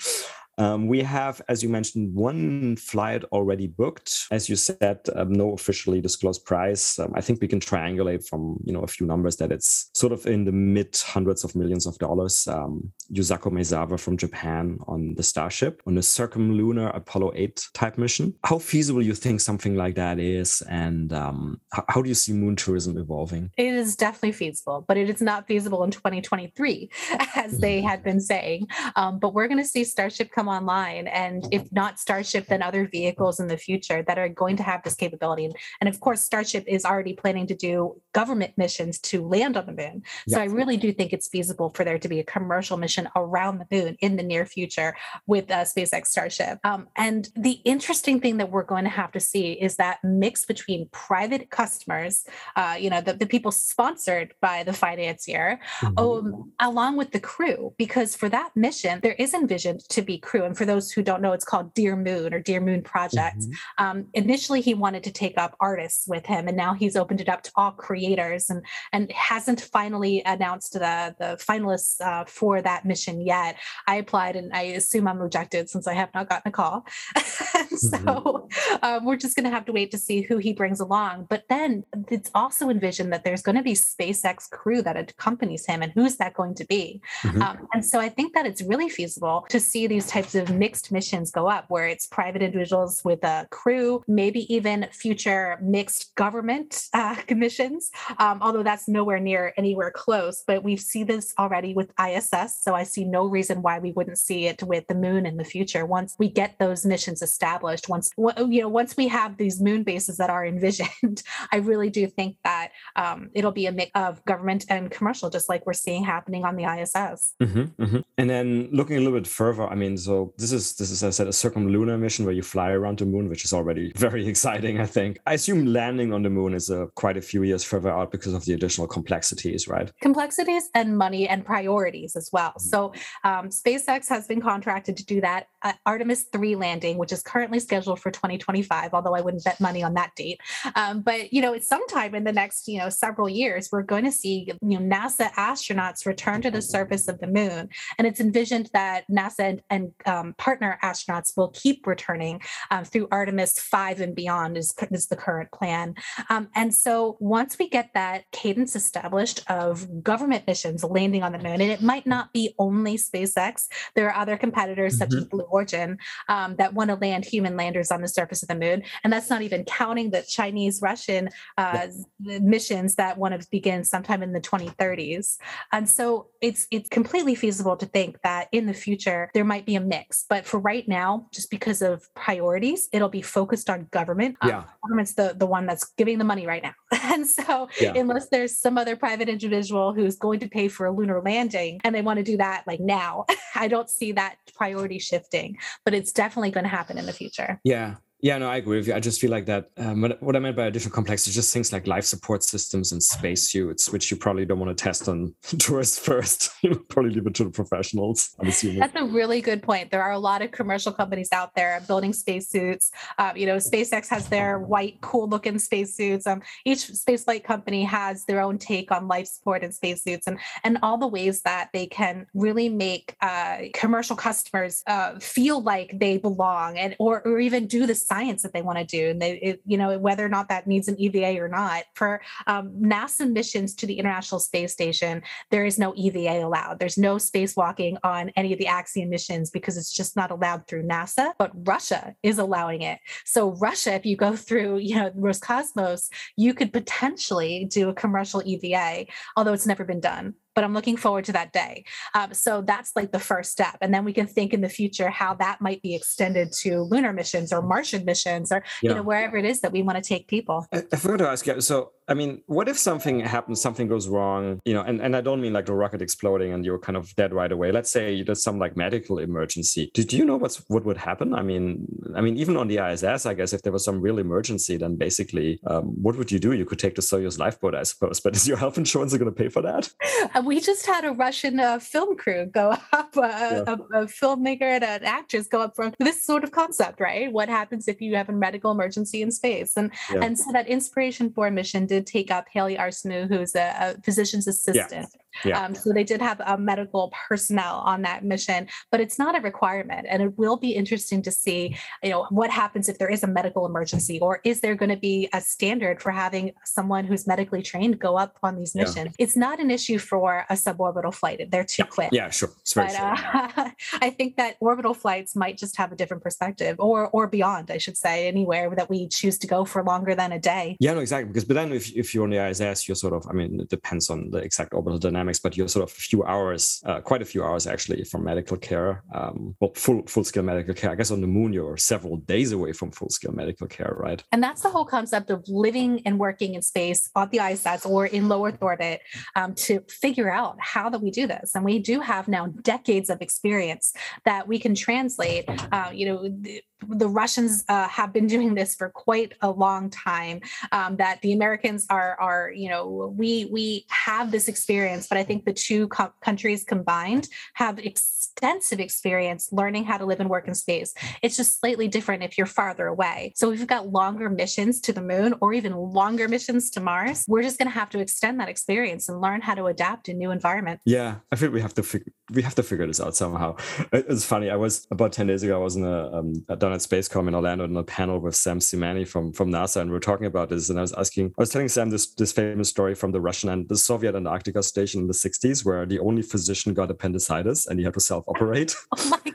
Um, we have, as you mentioned, one flight already booked. As you said, um, no officially disclosed price. Um, I think we can triangulate from you know a few numbers that it's sort of in the mid hundreds of millions of dollars. Um, Yusaku Maezawa from Japan on the Starship on a circumlunar Apollo 8 type mission. How feasible you think something like that is, and um, how, how do you see moon tourism evolving?
It is definitely feasible, but it is not feasible in 2023, as they had been saying. Um, but we're going to see Starship come online, and if not Starship, then other vehicles in the future that are going to have this capability. And, and of course, Starship is already planning to do government missions to land on the moon. So I really do think it's feasible for there to be a commercial mission around the moon in the near future with uh, SpaceX Starship. Um, and the interesting thing that we're going to have to see is that mix between private customers, uh, you know, the, the people sponsored by the financier, um, along with the crew, because for that mission, there is envisioned to be crew. And for those who don't know, it's called Dear Moon or Dear Moon Project.
Mhm.
Um, initially, he wanted to take up artists with him, and now he's opened it up to all creators, and and hasn't finally announced the the finalists uh, for that mission yet. I applied, and I assume I'm rejected since I have not gotten a call. so um, we're just going to have to wait to see who he brings along. But then it's also envisioned that there's going to be SpaceX crew that accompanies him, and who's that going to be?
Mhm.
Um, and so I think that it's really feasible to see these types of mixed missions go up, where it's private individuals with a crew, maybe even future mixed government uh, missions. Um, although that's nowhere near anywhere close, but we see this already with ISS. So I see no reason why we wouldn't see it with the moon in the future once we get those missions established. Once you know, once we have these moon bases that are envisioned, I really do think that um, it'll be a mix of government and commercial, just like we're seeing happening on the ISS.
Mhm, mhm. And then looking a little bit further, I mean, so this is this is as I said a circumlunar mission where you fly around the moon, which is already very exciting. I think. I assume landing on the moon is uh, quite a few years further out because of the additional complexities, right?
complexities and money and priorities as well. So, um, SpaceX has been contracted to do that. Uh, Artemis 3 landing, which is currently scheduled for 2025, although I wouldn't bet money on that date. Um, but, you know, it's sometime in the next, you know, several years, we're going to see, you know, NASA astronauts return to the surface of the moon. And it's envisioned that NASA and, and um, partner astronauts will keep returning um, through Artemis 5 and beyond, is, is the current plan. Um, and so once we get that cadence established of government missions landing on the moon, and it might not be only SpaceX, there are other competitors such as Blue Origin um, that want to land human landers on the surface of the moon. And that's not even counting the Chinese Russian uh, missions that want to begin sometime in the 2030s. And so it's it's completely feasible to think that in the future there might be a mix. But for right now, just because of priorities, it'll be focused on government. Um, government's the, the one that's giving the money right now. And so
Yeah.
unless there's some other private individual who's going to pay for a lunar landing and they want to do that like now, I don't see that priority shifting, but it's definitely going to happen in the future.
Yeah. Yeah, no, I agree with you. I just feel like that. Um, what, I meant by additional complexity is just things like life support systems and spacesuits, which you probably don't want to test on tourists first. you probably leave it to the professionals. I'm assuming.
That's a really good point. There are a lot of commercial companies out there building spacesuits. Uh, you know, SpaceX has their white, cool-looking spacesuits. Um, each spaceflight company has their own take on life support and spacesuits, and and all the ways that they can really make uh, commercial customers uh, feel like they belong, and or or even do the science that they want to do, and they, it, you know, whether or not that needs an EVA or not. For um, NASA missions to the International Space Station, there is no EVA allowed. There's no spacewalking on any of the Axiom missions because it's just not allowed through NASA. But Russia is allowing it. So Russia, if you go through, you know, Roscosmos, you could potentially do a commercial EVA, although it's never been done. But I'm looking forward to that day. Um, so that's like the first step, and then we can think in the future how that might be extended to lunar missions or Martian missions or you know wherever it is that we want to take people.
I, I forgot to ask you. So I mean, what if something happens, something goes wrong, you know, and, and I don't mean like the rocket exploding and you're kind of dead right away. Let's say there's some like medical emergency. Do, do you know what's what would happen? I mean, I mean, even on the ISS, I guess if there was some real emergency, then basically, um, what would you do? You could take the Soyuz lifeboat, I suppose. But is your health insurance going to pay for that?
Uh, we just had a Russian uh, film crew go up, uh, yeah. a, a, filmmaker and an actress go up from this sort of concept, right? What happens if you have a medical emergency in space? And yeah. and so that Inspiration 4 a mission did take up Hayley Arceneaux, who's a, a physician's assistant. Yeah. Yeah. Um, so they did have a medical personnel on that mission, but it's not a requirement. And it will be interesting to see, you know, what happens if there is a medical emergency, or is there going to be a standard for having someone who's medically trained go up on these missions? Yeah. It's not an issue for a suborbital flight. They're too
yeah.
quick.
Yeah, sure.
but, uh, I think that orbital flights might just have a different perspective, or or beyond, I should say, anywhere that we choose to go for longer than a day.
Yeah, no, exactly. Because but then if if you're on the ISS, you're sort of, I mean, it depends on the exact orbital dynamics dynamics, but you're sort of a few hours, uh, quite a few hours actually from medical care, um, well, full full scale medical care. I guess on the moon you're several days away from full scale medical care, right?
And that's the whole concept of living and working in space on the ISS or in low Earth orbit um, to figure out how that we do this. And we do have now decades of experience that we can translate. Uh, you know. The, the Russians uh, have been doing this for quite a long time. Um, that the Americans are are you know we we have this experience, but I think the two co- countries combined have extensive experience learning how to live and work in space. It's just slightly different if you're farther away. So you've got longer missions to the moon or even longer missions to Mars, we're just going to have to extend that experience and learn how to adapt in new environments.
Yeah, I think we have to fig- we have to figure this out somehow. It's funny. I was about ten days ago. I was in a, um, down at Spacecom in Orlando on a panel with Sam Scimemi from from NASA, and we are talking about this. And I was asking, I was telling Sam this this famous story from the Russian and the Soviet Antarctica station in the '60s, where the only physician got appendicitis and he had to self-operate.
Oh my!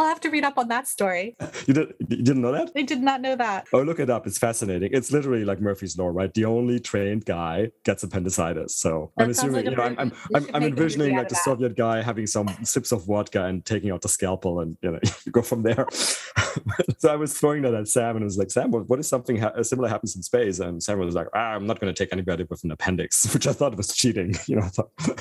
I'll have to read up on that story.
You, did, you didn't know that?
I did not know that.
Oh, look it up. It's fascinating. It's literally like Murphy's Law, right? The only trained guy gets appendicitis. So that I'm assuming, like you know, I'm, I'm, I'm, I'm envisioning like the that. Soviet guy having some sips of vodka and taking out the scalpel and, you know, you go from there. so I was throwing that at Sam and it was like, Sam, what, what if something ha- similar happens in space? And Sam was like, ah, I'm not going to take anybody with an appendix, which I thought was cheating. You know, I thought, I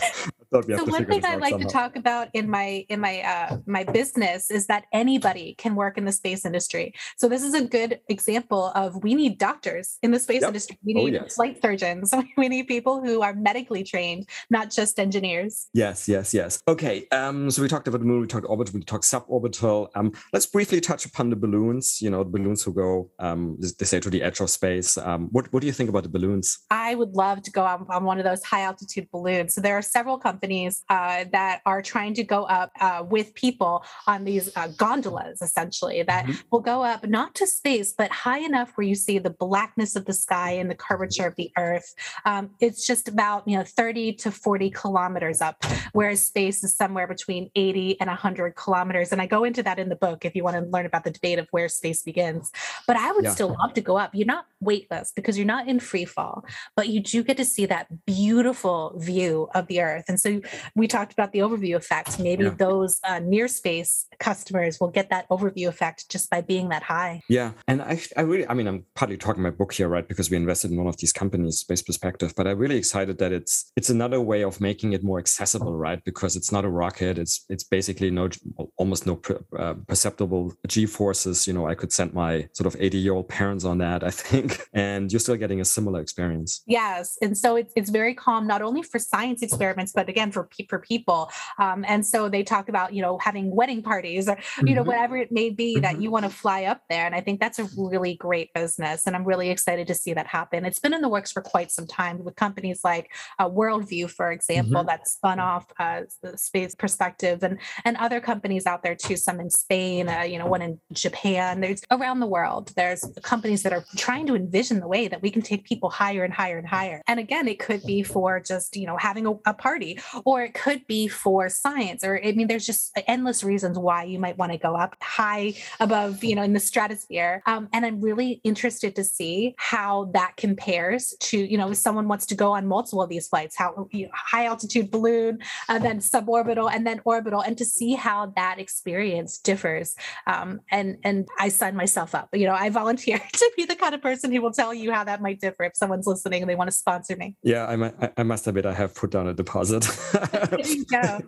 thought so one thing I like somehow. to talk about in my in my uh, my business is that anybody can work in the space industry. So this is a good example of we need doctors in the space yep. industry. We oh, need oh, yes. flight surgeons. We need people who are medically trained, not just engineers.
Yes, yes, yes. Okay. Um, so we talked about the moon, we talked orbit, we talked suborbital. Um, let's briefly touch upon the balloons. You know, the balloons who go, um, they say to the edge of space. Um, what what do you think about the balloons?
I would love to go on, on one of those high altitude balloons. So there are several companies uh, that are trying to go up uh, with people on these uh, gondolas essentially that mm-hmm. will go up not to space but high enough where you see the blackness of the sky and the curvature of the earth um, it's just about you know 30 to 40 kilometers up whereas space is somewhere between 80 and 100 kilometers and i go into that in the book if you want to learn about the debate of where space begins but i would yeah. still love to go up you're not weightless because you're not in free fall but you do get to see that beautiful view of the earth and so we talked about the overview effect maybe yeah. those uh, near space customers will get that overview effect just by being that high.
Yeah. And I, I really, I mean, I'm partly talking my book here, right? Because we invested in one of these companies, Space Perspective, but I'm really excited that it's, it's another way of making it more accessible, right? Because it's not a rocket. It's, it's basically no, almost no uh, perceptible G forces. You know, I could send my sort of 80 year old parents on that, I think, and you're still getting a similar experience.
Yes. And so it's, it's very calm, not only for science experiments, but again, for, for people. Um, and so they talk about, you know, having wedding parties or, you know, mm-hmm. whatever it may be mm-hmm. that you want to fly up there. And I think that's a really great business. And I'm really excited to see that happen. It's been in the works for quite some time with companies like uh, Worldview, for example, mm-hmm. that spun off uh, the space perspective and, and other companies out there too, some in Spain, uh, you know, one in Japan. There's around the world, there's companies that are trying to envision the way that we can take people higher and higher and higher. And again, it could be for just, you know, having a, a party, or it could be for science, or I mean, there's just endless reasons why you you might want to go up high above, you know, in the stratosphere. Um, and I'm really interested to see how that compares to, you know, if someone wants to go on multiple of these flights, how you know, high altitude balloon, and then suborbital, and then orbital, and to see how that experience differs. Um, and and I sign myself up. You know, I volunteer to be the kind of person who will tell you how that might differ if someone's listening and they want to sponsor me.
Yeah, I, I must admit I have put down a deposit.
there you go.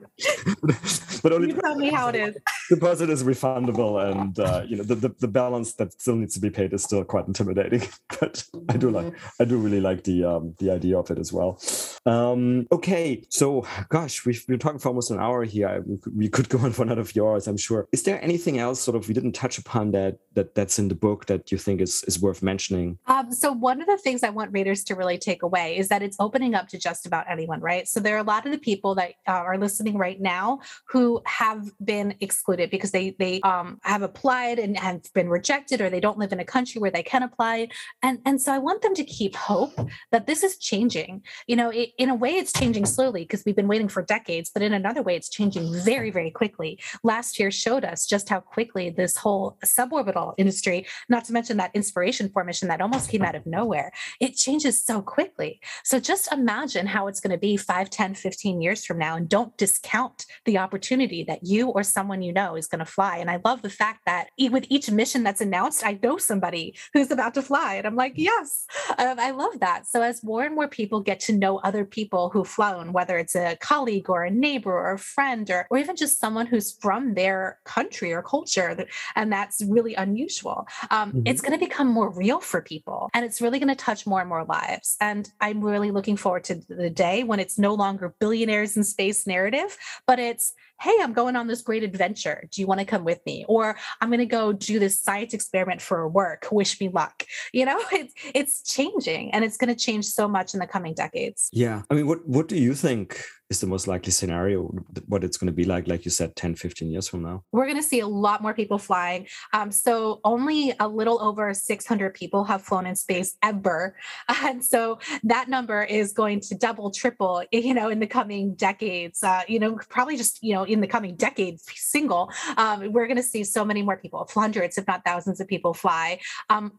but only
you tell me how it is.
Deposit is refundable, and uh, you know the, the, the balance that still needs to be paid is still quite intimidating. But I do like I do really like the um, the idea of it as well. Um, okay, so gosh, we've been talking for almost an hour here. We could, we could go on for another few hours, I'm sure. Is there anything else sort of we didn't touch upon that that that's in the book that you think is is worth mentioning?
Um, so one of the things I want readers to really take away is that it's opening up to just about anyone, right? So there are a lot of the people that uh, are listening right now who have been excluded because they they um, have applied and have been rejected, or they don't live in a country where they can apply. And and so I want them to keep hope that this is changing. You know, it, in a way, it's changing slowly because we've been waiting for decades, but in another way, it's changing very very quickly. Last year showed us just how quickly this whole suborbital industry, not to mention that Inspiration 4 mission that almost came out of nowhere, it changes so quickly. So just imagine how it's going to be 5, 10, 15 years from now, and don't discount the opportunity that you or someone you know is going to fly. And I love the fact that with each mission that's announced, I know somebody who's about to fly. And I'm like, yes, um, I love that. So as more and more people get to know other people who've flown, whether it's a colleague or a neighbor or a friend or, or even just someone who's from their country or culture, and that's really unusual, um, mm-hmm. it's going to become more real for people. And it's really going to touch more and more lives. And I'm really looking forward to the day when it's no longer billionaires in space narrative, but it's hey, I'm going on this great adventure. Do you want to come with me? Or I'm going to go do this science experiment for work. Wish me luck. You know, it's it's changing and it's going to change so much in the coming decades.
Yeah. I mean, what what do you think is the most likely scenario what it's going to be like like you said 10 15 years from now.
We're going to see a lot more people flying. Um, so only a little over 600 people have flown in space ever. And so that number is going to double triple you know in the coming decades uh, you know probably just you know in the coming decades single. Um, we're going to see so many more people hundreds if not thousands of people fly. Um,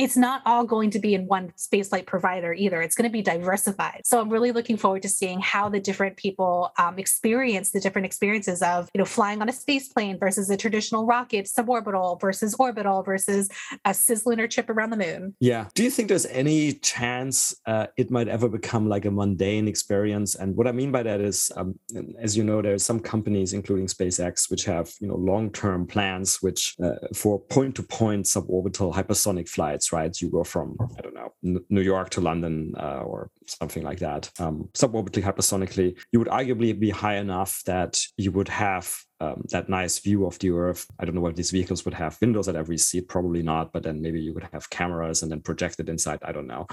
it's not all going to be in one spaceflight provider either. It's going to be diversified. So i'm really looking forward to seeing how the different people um, experience the different experiences of you know flying on a space plane versus a traditional rocket suborbital versus orbital versus a cislunar trip around the moon.
Yeah. Do you think there's any chance uh, it might ever become like a mundane experience? And what i mean by that is um, as you know there's some companies including spacex which have you know long-term plans which uh, for point-to-point suborbital hypersonic flights right you go from i don't know new york to london uh, or something like that. Um, suborbitally hypersonically you would arguably be high enough that you would have um, that nice view of the Earth. I don't know whether these vehicles would have windows at every seat, probably not, but then maybe you could have cameras and then projected inside. I don't know.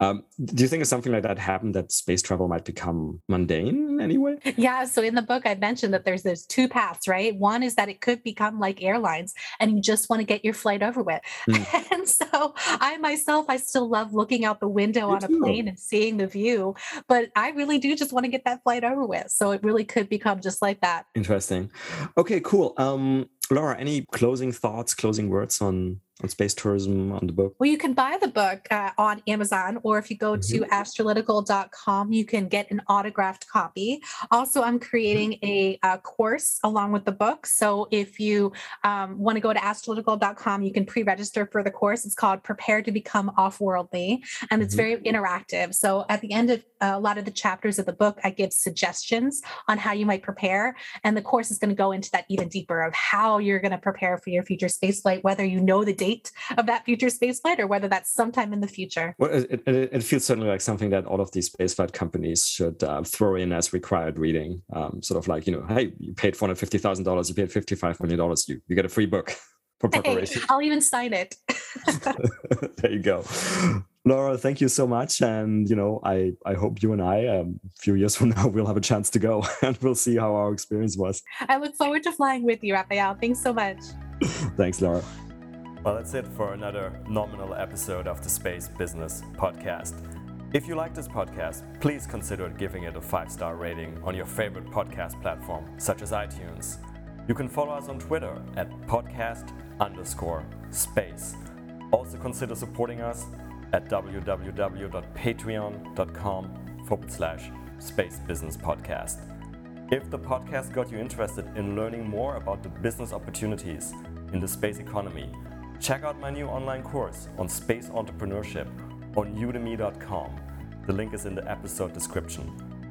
Um, do you think if something like that happened, that space travel might become mundane in any way?
Yeah. So in the book, I mentioned that there's those two paths, right? One is that it could become like airlines and you just want to get your flight over with. Mm. And so I myself, I still love looking out the window on too. a plane and seeing the view, but I really do just want to get that flight over with. So it really could become just like that.
Interesting. Okay, cool. Um, Laura, any closing thoughts, closing words on on space tourism on the book?
Well, you can buy the book uh, on Amazon, or if you go mm-hmm. to astralytical.com, you can get an autographed copy. Also, I'm creating mm-hmm. a, a course along with the book. So if you um, want to go to astralytical.com, you can pre register for the course. It's called Prepare to Become Off Worldly, and it's mm-hmm. very interactive. So at the end of uh, a lot of the chapters of the book, I give suggestions on how you might prepare. And the course is going to go into that even deeper of how you're going to prepare for your future space flight, whether you know the date of that future spaceflight or whether that's sometime in the future.
Well, it, it, it feels certainly like something that all of these spaceflight companies should uh, throw in as required reading. Um, sort of like, you know, hey, you paid $450,000, you paid $55 million, you, you get a free book for preparation.
Hey, I'll even sign it.
there you go. Laura, thank you so much. And, you know, I, I hope you and I, um, a few years from now, we'll have a chance to go and we'll see how our experience was.
I look forward to flying with you, Raphael. Thanks so much.
Thanks, Laura.
Well, that's it for another nominal episode of the Space Business Podcast. If you like this podcast, please consider giving it a five star rating on your favorite podcast platform, such as iTunes.
You can follow us on Twitter at podcast underscore space. Also consider supporting us at www.patreon.com forward slash space business podcast. If the podcast got you interested in learning more about the business opportunities in the space economy, check out my new online course on space entrepreneurship on udemy.com. The link is in the episode description.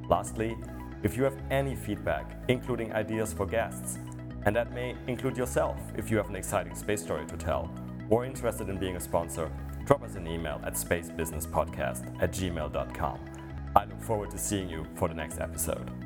Lastly, if you have any feedback, including ideas for guests, and that may include yourself if you have an exciting space story to tell, or interested in being a sponsor, drop us an email at spacebusinesspodcast at gmail.com. I look forward to seeing you for the next episode.